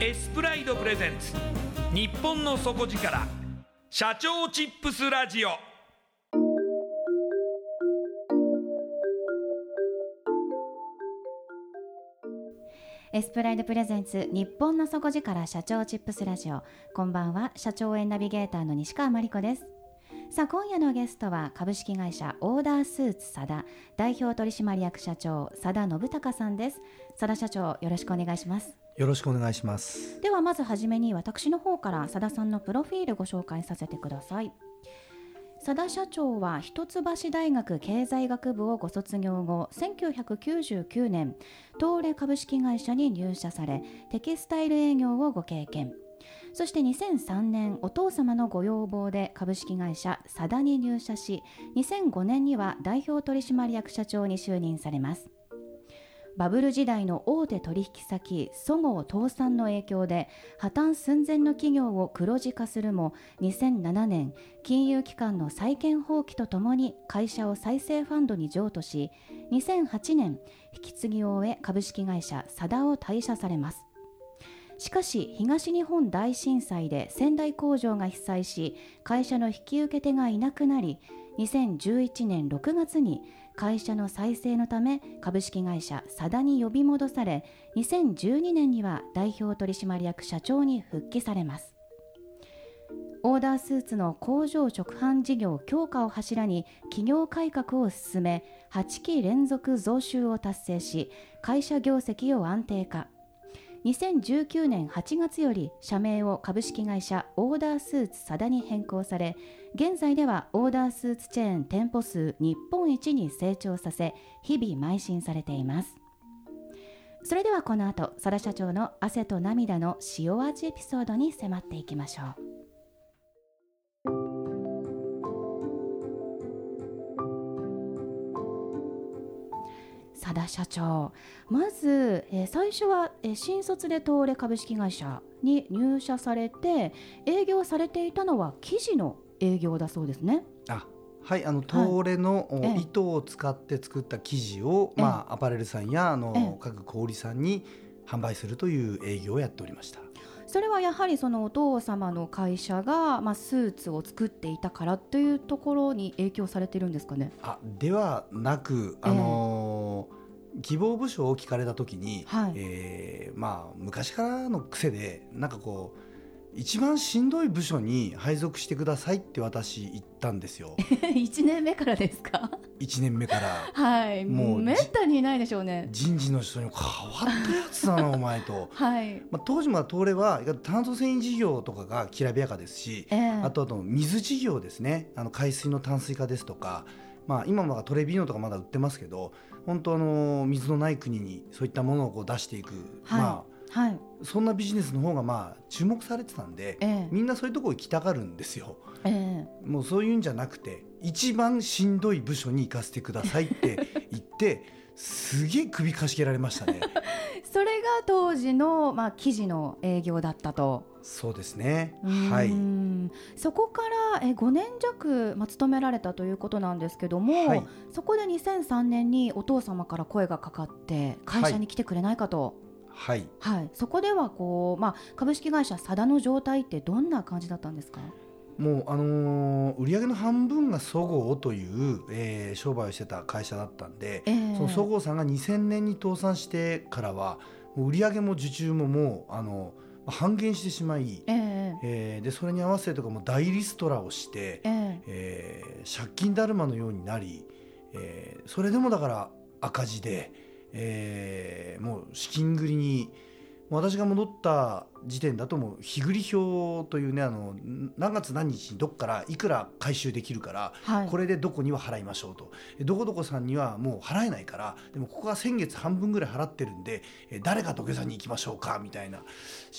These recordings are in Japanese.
エスプライドプレゼンツ。日本の底力。社長チップスラジオ。エスプライドプレゼンツ日本の底力社長チップスラジオ。こんばんは社長園ナビゲーターの西川真理子です。さあ今夜のゲストは株式会社オーダースーツ佐田代表取締役社長佐田信孝さんです。佐田社長よろしくお願いします。よろしくお願いします。ではまずはじめに私の方から佐田さんのプロフィールご紹介させてください。佐田社長は一橋大学経済学部をご卒業後1999年東レ株式会社に入社されテキスタイル営業をご経験。そして2003年お父様のご要望で株式会社佐田に入社し2005年には代表取締役社長に就任されます。バブル時代の大手取引先そごう倒産の影響で破綻寸前の企業を黒字化するも2007年金融機関の債権放棄とともに会社を再生ファンドに譲渡し2008年引き継ぎを終え株式会社サダを退社されます。しかし東日本大震災で仙台工場が被災し会社の引き受け手がいなくなり2011年6月に会社の再生のため株式会社サダに呼び戻され2012年には代表取締役社長に復帰されます。オーダースーツの工場直販事業強化を柱に企業改革を進め8期連続増収を達成し会社業績を安定化。2019年8月より社名を株式会社オーダースーツ佐田に変更され現在ではオーダースーツチェーン店舗数日本一に成長させ日々邁進されています。それではこの後佐田社長の汗と涙の塩味エピソードに迫っていきましょう。佐田社長。まず、えー、最初は、えー、新卒で東レ株式会社に入社されて営業されていたのは生地の営業だそうですね。あはいあの東レの、はい、糸を使って作った生地を、まあ、アパレルさんやあの各小売さんに販売するという営業をやっておりました。それはやはりそのお父様の会社が、まあ、スーツを作っていたからというところに影響されてるんですかね？あではなく、あのー、希望部署を聞かれた時に、はい、えー、まあ、昔からの癖でなんかこう一番しんどい部署に配属してくださいって私言ったんですよ。1年目からですか？1年目から。はい。もうめったにいないでしょうね。人事の人に変わったやつだなお前と、はい。まあ、当時まあ東レは炭素繊維事業とかがきらびやかですし、ええ。あとあと水事業ですね。あの海水の淡水化ですとか、まあ、今もトレビーノとかまだ売ってますけど本当あの水のない国にそういったものをこう出していく、はいまはいあ、そんなビジネスの方がまあ注目されてたんで、ええみんなそういうところ行きたがるんですよ。えもうそういうんじゃなくて一番しんどい部署に行かせてくださいって 言ってすげえ首かしげられましたね。え それが当時の、まあ、記事の営業だったと。そうですね。はい。んそこからえ5年弱、まあ、勤められたということなんですけども、はいそこで2003年にお父様から声がかかって会社に来てくれないかと、はい。はいそこではこう、まあ、株式会社サダの状態ってどんな感じだったんですか？もうあのー売上の半分がそごうという、えー商売をしてた会社だったんで、ええそのそごうさんが2000年に倒産してからは売上も受注ももうあの半減してしまい、ええ。えーでそれに合わせてとかもう大リストラをして、ええ。えー借金だるまのようになり、えーそれでもだから赤字で、えーもう資金繰りに私が戻った時点だともう日繰り表というねあの何月何日にどっからいくら回収できるから、はい。これでどこには払いましょうと。えどこどこさんにはもう払えないからでもここは先月半分ぐらい払ってるんでえ誰か土下座に行きましょうかみたいな。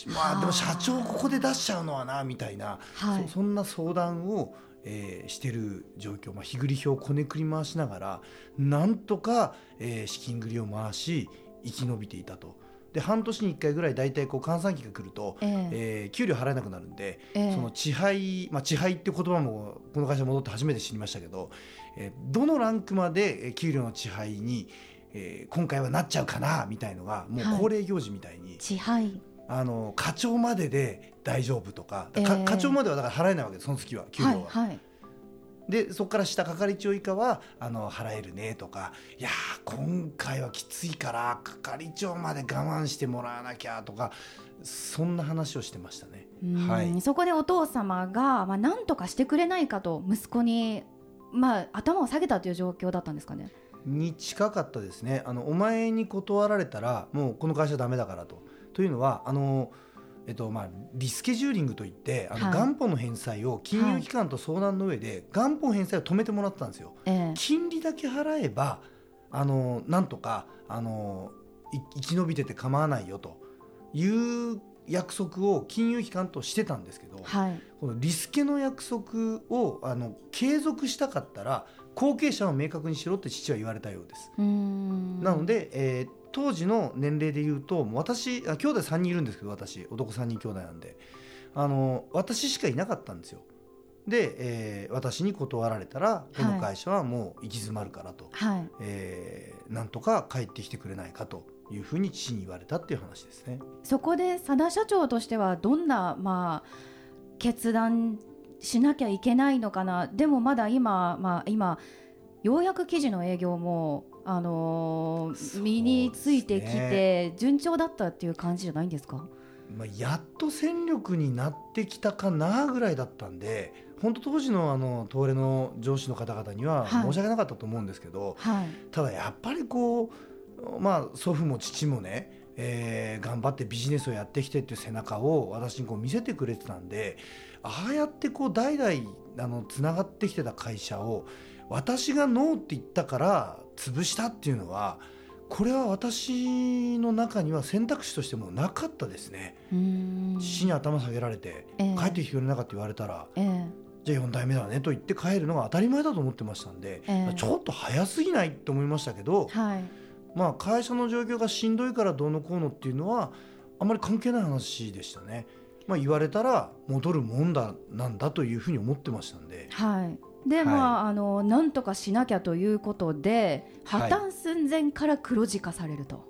まあでも社長ここで出しちゃうのはなみたいな。はい。そそんな相談を、えーしてる状況、まあ、日繰り表をこねくり回しながらなんとか、えー資金繰りを回し生き延びていたと。で半年に1回ぐらい大体こう換算期が来ると、ええ。えー給料払えなくなるんで、ええ。その地配、まあ、地配って言葉もこの会社戻って初めて知りましたけど、えーどのランクまでえー給料の地配に、えー今回はなっちゃうかなみたいのがもうはい。恒例行事みたいに、支配。あの課長までで大丈夫とか課長まではだから払えないわけですその月は給料は。はいはいでそこから下係長以下はあの払えるねとかいやー今回はきついから係長まで我慢してもらわなきゃとかそんな話をしてましたね。はいそこでお父様が、まあ、何とかしてくれないかと息子に、まあ、頭を下げたという状況だったんですかね？に近かったですねあのお前に断られたらもうこの会社ダメだからと。というのはあの、えっとまあ、リスケジューリングといってあの、はい。元本の返済を金融機関と相談の上で、元本返済を止めてもらってたんですよ。ええ。金利だけ払えばあのなんとかあのい生き延びてて構わないよという約束を金融機関としてたんですけど、はい。このリスケの約束をあの継続したかったら後継者を明確にしろって父は言われたようです。なので、えー当時の年齢で言うと私あ兄弟3人いるんですけど私男3人兄弟なんで。あの私しかいなかったんですよ。で、えー私に断られたらこの会社はもう行き詰まるからと、はい。えーなんとか帰ってきてくれないかというふうに父に言われたっていう話ですね。そこで佐田社長としてはどんな、まあ、決断しなきゃいけないのかな。でもまだ今、まあ、今ようやく記事の営業も、あのー身についてきて順調だったっていう感じじゃないんですか？まあ、やっと戦力になってきたかなぐらいだったんで本当当時のあの東レの上司の方々にははい。申し訳なかったと思うんですけど、はい。ただやっぱりこう、まあ、祖父も父もね、えー頑張ってビジネスをやってきてっていう背中を私にこう見せてくれてたんでああやってこう代々あのつながってきてた会社を私がノーって言ったから潰したっていうのはこれは私の中には選択肢としてもうなかったですね。父に頭下げられて、ええ。帰ってきてくれなかった言われたらええ。じゃあ4代目だねと言って帰るのが当たり前だと思ってましたんで、ええ。ちょっと早すぎないと思いましたけど、はい。まあ、会社の状況がしんどいからどうのこうのっていうのはあまり関係ない話でしたね。まあ、言われたら戻るもんだなんだというふうに思ってましたんで、はいで、まああのなんとかしなきゃということで破はい。綻寸前から黒字化されると。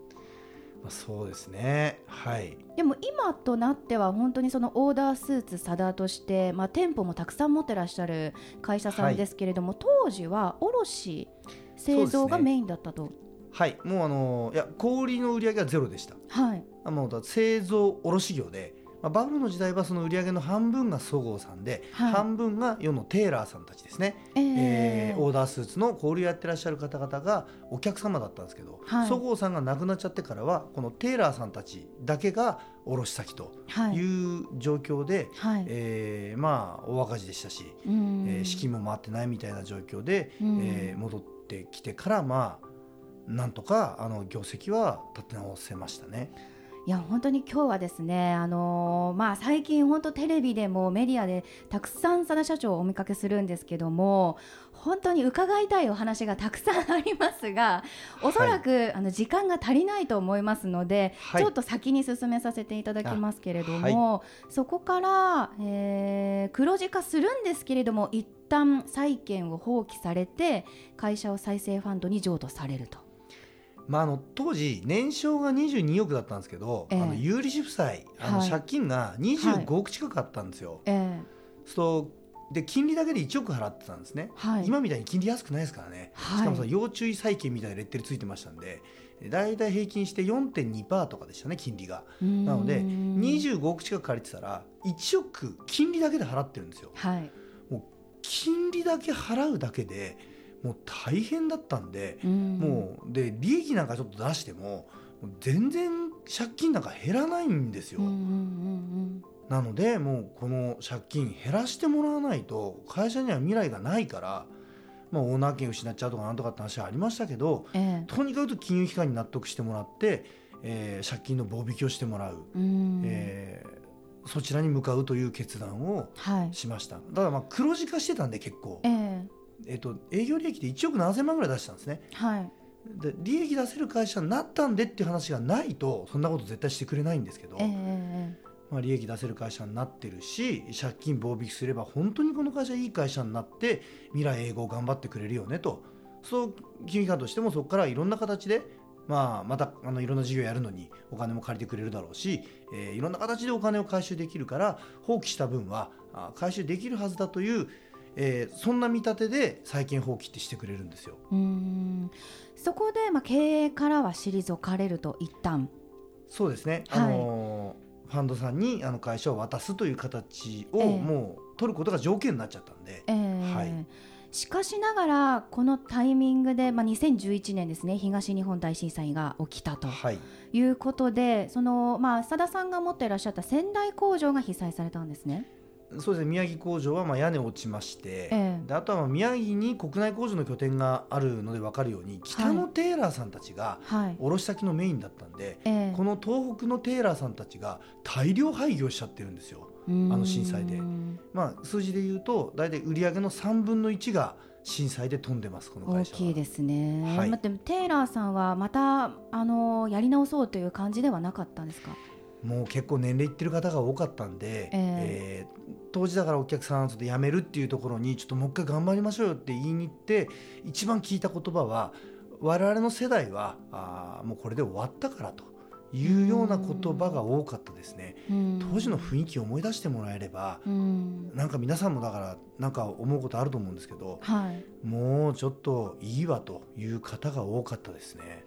まあ、そうですね。はい。でも今となっては本当にそのオーダースーツサダとして、まあ、店舗もたくさん持ってらっしゃる会社さんですけれども、当時は卸製造がメインだったと、はい。もうあのいや小売りの売り上げはゼロでした。はい。あもうだ製造卸業でまあ、バブルの時代はその売り上げの半分がそごうさんで、はい。半分が世のテーラーさんたちですね、ええーオーダースーツの小売りをやってらっしゃる方々がお客様だったんですけど、はい。そごうさんが亡くなっちゃってからはこのテーラーさんたちだけが卸先とはい。いう状況で、はい。えーまあ大赤字でしたし、うん。えー資金も回ってないみたいな状況で、うん。えー戻ってきてからまあなんとかあの業績は立て直せましたね。いや本当に今日はですね、あのーまあ、最近、本当テレビでもメディアでたくさん佐田社長をお見かけするんですけども本当に伺いたいお話がたくさんありますがおそらく、あの時間が足りないと思いますので、はい。ちょっと先に進めさせていただきますけれども、そこから、えー黒字化するんですけれども一旦債権を放棄されて会社を再生ファンドに譲渡されると。まあ、あの当時年商が22億だったんですけど、ええ。あの有利子負債あのはい。借金が25億近くあったんですよ。えそうで金利だけで1億払ってたんですね、はい。今みたいに金利安くないですからね、はい。しかもその要注意債券みたいなレッテルついてましたんでだいたい平均して4.2%とかでしたね金利が。えなのでうん25億近く借りてたら1億金利だけで払ってるんですよ。はい。金利だけ払うだけでもう大変だったんで、うん。もうで利益なんかちょっと出しても全然借金なんか減らないんですよ、うんうんうんなのでもうこの借金減らしてもらわないと会社には未来がないから、まあ、オーナー権失っちゃうとかなんとかって話はありましたけどうんえ。とにかく金融機関に納得してもらって、えー借金の棒引きをしてもらう、えうん。えーそちらに向かうという決断をはい。しました。だからまあ黒字化してたんで結構、えええっと営業利益で1億7000万ぐらい出したんですね。はい。で利益出せる会社になったんでっていう話がないとそんなこと絶対してくれないんですけど、ええまあ、利益出せる会社になってるし借金棒引きすれば本当にこの会社いい会社になって未来永劫頑張ってくれるよねと。そう金融機関としてもそこからいろんな形で、まあ、またあのいろんな事業やるのにお金も借りてくれるだろうし、えーいろんな形でお金を回収できるから放棄した分はあ回収できるはずだという、えーそんな見立てで債権放棄ってしてくれるんですよ。うん。そこで、まあ、経営からは退かれると一旦。そうですね、はい。あのーファンドさんにあの会社を渡すという形をええ。もう取ることが条件になっちゃったんで、ええ。はい。しかしながらこのタイミングで、まあ、2011年ですね東日本大震災が起きたと。はい、いうことでその、まあ、佐田さんが持っていらっしゃった仙台工場が被災されたんですね。そうですね。宮城工場はまあ屋根落ちまして、ええ。であとはまあ宮城に国内工場の拠点があるので分かるように北のテーラーさんたちがはい。卸先のメインだったんで、ええ。この東北のテーラーさんたちが大量廃業しちゃってるんですよ。あの震災で。まあ、数字で言うと大体売上の3分の1が震災で飛んでますこの大会社は。きいですね、はい。待ってテイラーさんはまたあのやり直そうという感じではなかったんですか？もう結構年齢いってる方が多かったんで、えー当時だからお客さんちょっと辞めるっていうところにちょっともう一回頑張りましょうよって言いに行って一番聞いた言葉は我々の世代はあーもうこれで終わったからというような言葉が多かったですね。当時の雰囲気を思い出してもらえればうん。なんか皆さんもだからなんか思うことあると思うんですけどはい。もうちょっといいわという方が多かったですね。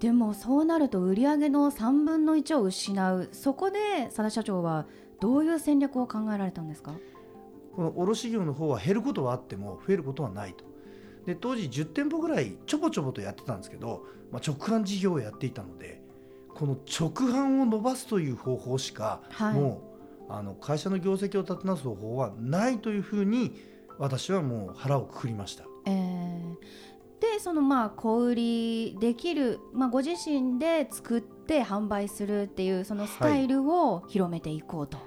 でもそうなると売上の3分の1を失うそこで佐田社長はどういう戦略を考えられたんですか？この卸業の方は減ることはあっても増えることはないと。で当時10店舗ぐらいちょぼちょぼとやってたんですけど、まあ、直販事業をやっていたのでこの直販を伸ばすという方法しか、はいもうあの会社の業績を立て直す方法はないというふうに私はもう腹をくくりました。えーでそのまあ小売りできる、まあ、ご自身で作って販売するっていうそのスタイルを広めていこうと。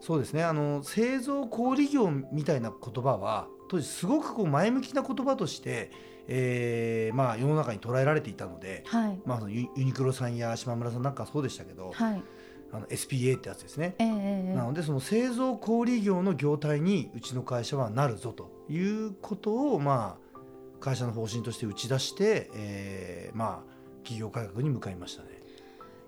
そうですねあの製造小売業みたいな言葉は当時すごくこう前向きな言葉として、えーまあ、世の中に捉えられていたので、はいまあ、そのユユニクロさんや島村さんなんかはそうでしたけど、はいあの SPA ってやつですね。えーえーなのでその製造小売業の業態にうちの会社はなるぞということをまあ会社の方針として打ち出して、えーまあ企業改革に向かいましたね。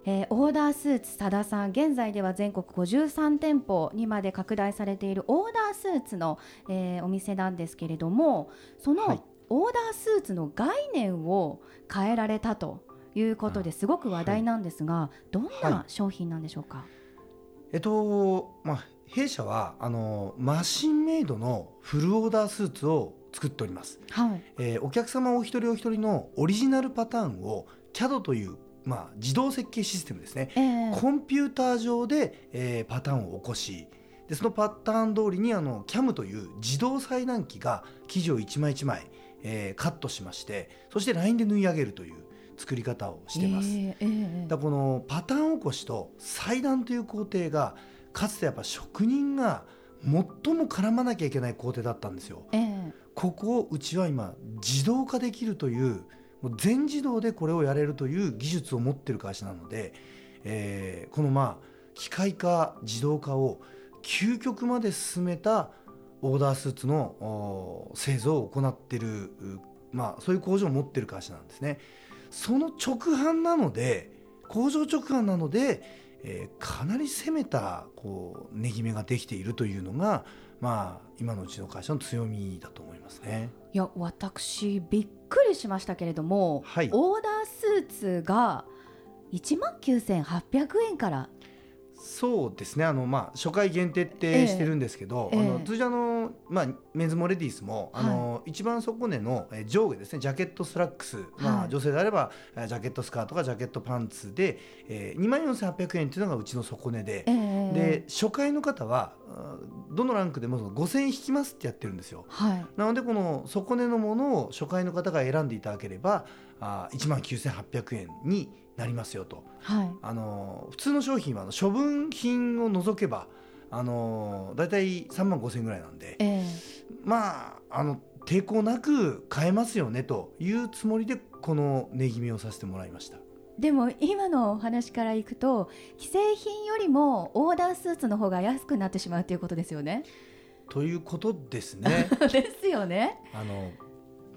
えーオーダースーツ多田さん現在では全国53店舗にまで拡大されているオーダースーツの、えーお店なんですけれどもその、はい。オーダースーツの概念を変えられたということですごく話題なんですが、どんはな商品なんでしょうか、えっとまあ弊社はあのマシンメイドのフルオーダースーツを作っております、はい。えーお客様お一人お一人のオリジナルパターンを CAD という、まあ、自動設計システムですね。ええ。コンピューター上で、えーパターンを起こしでそのパターン通りにあの CAM という自動裁断機が生地を一枚一枚、えーカットしましてそしてラインで縫い上げるという作り方をしてます。ええええだこのパターン起こしと裁断という工程がかつてやっぱ職人が最も絡まなきゃいけない工程だったんですよ。ここをうちは今自動化できるというもう全自動でこれをやれるという技術を持ってる会社なので、えーこのまあ機械化自動化を究極まで進めたオーダースーツの製造を行ってる、まあ、そういう工場を持ってる会社なんですね。その直販なので工場直販なので、えーかなり攻めたこう値決めができているというのが、まあ、今のうちの会社の強みだと思いますね。いや私びっくりしましたけれども、はいオーダースーツが1万9800円からそうですね。あの、まあ、初回限定ってしてるんですけど、ええ。あの通常あの、まあ、メンズもレディースも、あの一番底根のえ上下ですね。ジャケットスラックス、まあ、はい。女性であればえジャケットスカートかジャケットパンツで、えー、2万4800円っていうのがうちの底根で、ええ。で初回の方はあどのランクでもその5000円引きますってやってるんですよ。はい。なのでこの底根のものを初回の方が選んでいただければあ1万9800円になりますよと。はいあの普通の商品はあの処分品を除けばあの大体3万5千円ぐらいなんでええまああの抵抗なく買えますよねというつもりでこの値決めをさせてもらいました。でも今のお話からいくと既製品よりもオーダースーツの方が安くなってしまうということですよね。ということですね。ですよね。あの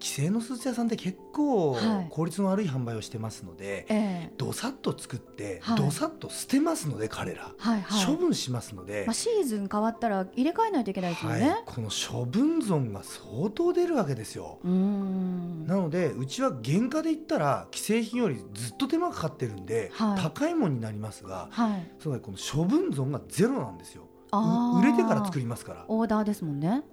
既製のスーツ屋さんって結構はい効率の悪い販売をしてますので、ええどさっと作って、はいどさっと捨てますので彼ら、はいはい。処分しますので、まあ、シーズン変わったら入れ替えないといけないですよはいね。、この処分損が相当出るわけですよ。なのでうちは原価で言ったら既製品よりずっと手間かかってるんで、はい高いものになりますがはい。つまりこの処分損がゼロなんですよ。売れてから作りますからオーダーですもんね。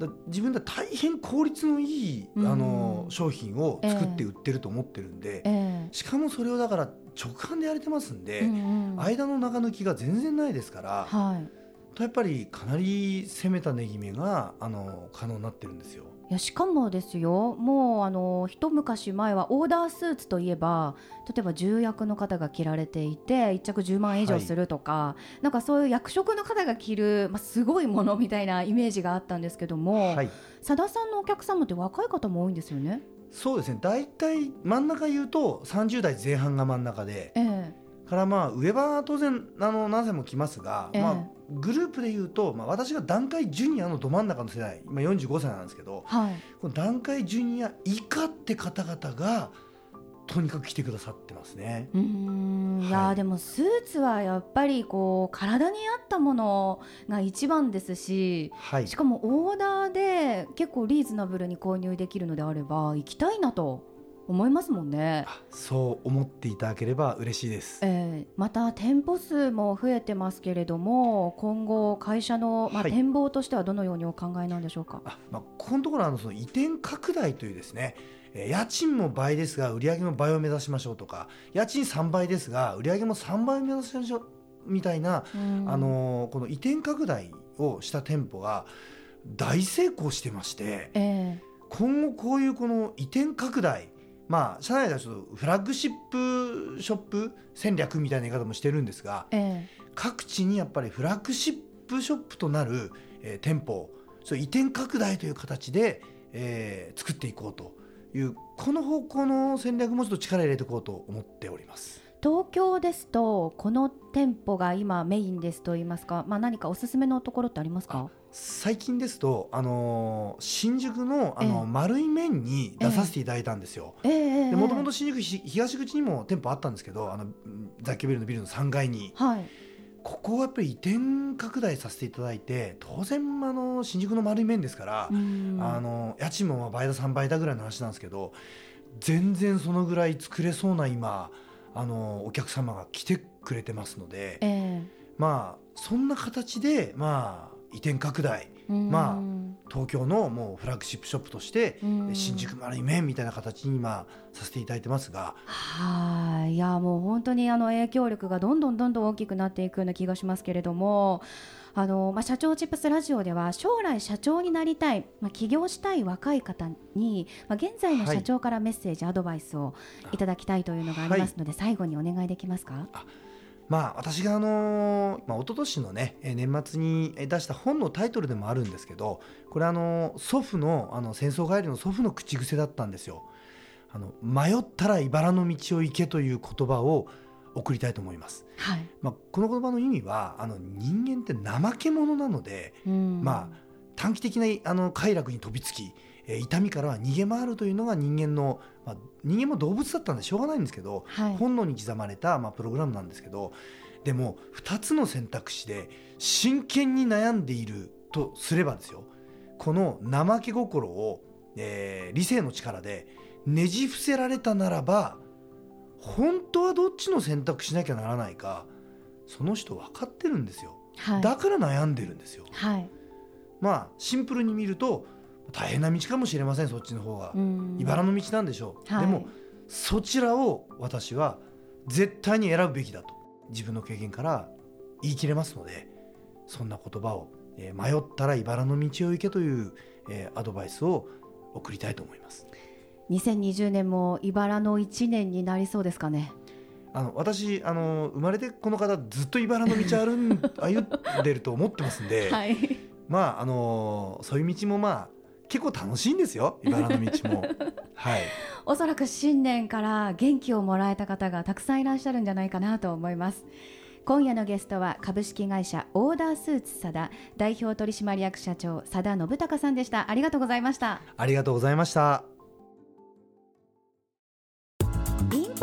だ自分では大変効率のいい、うんあの商品を作って売ってると思ってるんで、えしかもそれをだから直販でやれてますんで、えうんうん間の中抜きが全然ないですから、はい。とやっぱりかなり攻めた値決めがあの可能になってるんですよ。いやしかもですよもうあの一昔前はオーダースーツといえば例えば重役の方が着られていて1着10万円以上するとか、なんかそういう役職の方が着る、まあ、すごいものみたいなイメージがあったんですけども、はい。佐田さんのお客様って若い方も多いんですよね？そうですね。大体真ん中言うと30代前半が真ん中でええからまあ上は当然あの何歳も来ますが、ええまあ、グループで言うと、まあ、私が団塊ジュニアのど真ん中の世代今45歳なんですけどはい。この団塊ジュニア以下って方々がとにかく来てくださってますね。うーんいやーはいでもスーツはやっぱりこう体に合ったものが一番ですしはいしかもオーダーで結構リーズナブルに購入できるのであれば行きたいなと思いますもんね。あそう思っていただければ嬉しいです。えーまた店舗数も増えてますけれども今後会社の、まあ、はい展望としてはどのようにお考えなんでしょうか？あまあ、ここのところあのその移転拡大というですね、えー家賃も倍ですが売上も倍を目指しましょうとか家賃3倍ですが売上も3倍を目指しましょうみたいな、うんあのーこの移転拡大をした店舗が大成功してましてえ今後こういうこの移転拡大まあ社内ではちょっとフラッグシップショップ戦略みたいな言い方もしてるんですがーえ各地にやっぱりフラッグシップショップとなる、えー店舗そう移転拡大という形で、えー作っていこうというこの方向の戦略もちょっと力入れていこうと思っております。ー東京ですとこの店舗が今メインですと言いますか、まあ、何かおすすめのところってありますか？最近ですと、あのー新宿の、あのええ。丸い面に出させていただいたんですよ。もともと新宿ひ東口にも店舗あったんですけどあのうん雑居ビルのビルの3階に。はい。ここはやっぱり移転拡大させていただいて当然あの新宿の丸い面ですから、うん。あの家賃もまあ倍だ3倍だぐらいの話なんですけど全然そのぐらい作れそうな今あのお客様が来てくれてますので、えまあそんな形でまあ移転拡大ま東京のもうフラッグシップショップとしてうん。新宿丸い面みたいな形に今させていただいてますが。はい。いやもう本当にあの影響力がどんどんどんどん大きくなっていくような気がしますけれどもあの、まあ、社長チップスラジオでは将来社長になりたい、まあ、起業したい若い方に、まあ、現在の社長からメッセージ、アドバイスをいただきたいというのがありますので、最後にお願いできますか？まあ私があのーまあ一昨年のねえー年末にえー出した本のタイトルでもあるんですけどこれあのー祖父のあの戦争帰りの祖父の口癖だったんですよ。あの迷ったら茨の道を行けという言葉を送りたいと思います。はい。まあ、この言葉の意味はあの人間って怠け者なので、うん。まあ短期的なあの快楽に飛びつき、えー痛みからは逃げ回るというのが人間の、まあ、人間も動物だったんでしょうがないんですけど、はい。本能に刻まれた、まあ、プログラムなんですけどでも2つの選択肢で真剣に悩んでいるとすればですよ。この怠け心を、えー理性の力でねじ伏せられたならば本当はどっちの選択しなきゃならないかその人分かってるんですよ。はい。だから悩んでるんですよ。はい。まあシンプルに見ると大変な道かもしれませんそっちの方が、うん。茨の道なんでしょう、はい。でもそちらを私は絶対に選ぶべきだと。自分の経験から言い切れますのでそんな言葉を、えー迷ったら茨の道を行けという、えーアドバイスを送りたいと思います2020年も茨の1年になりそうですかね？あの私あの生まれてこの方ずっと茨の道歩ん 歩んでると思ってますんで、はい。まああのそういう道もまあ結構楽しいんですよ茨の道も。はい。おそらく新年から元気をもらえた方がたくさんいらっしゃるんじゃないかなと思います。今夜のゲストは株式会社オーダースーツ佐田代表取締役社長佐田信孝さんでした。ありがとうございました。ありがとうございました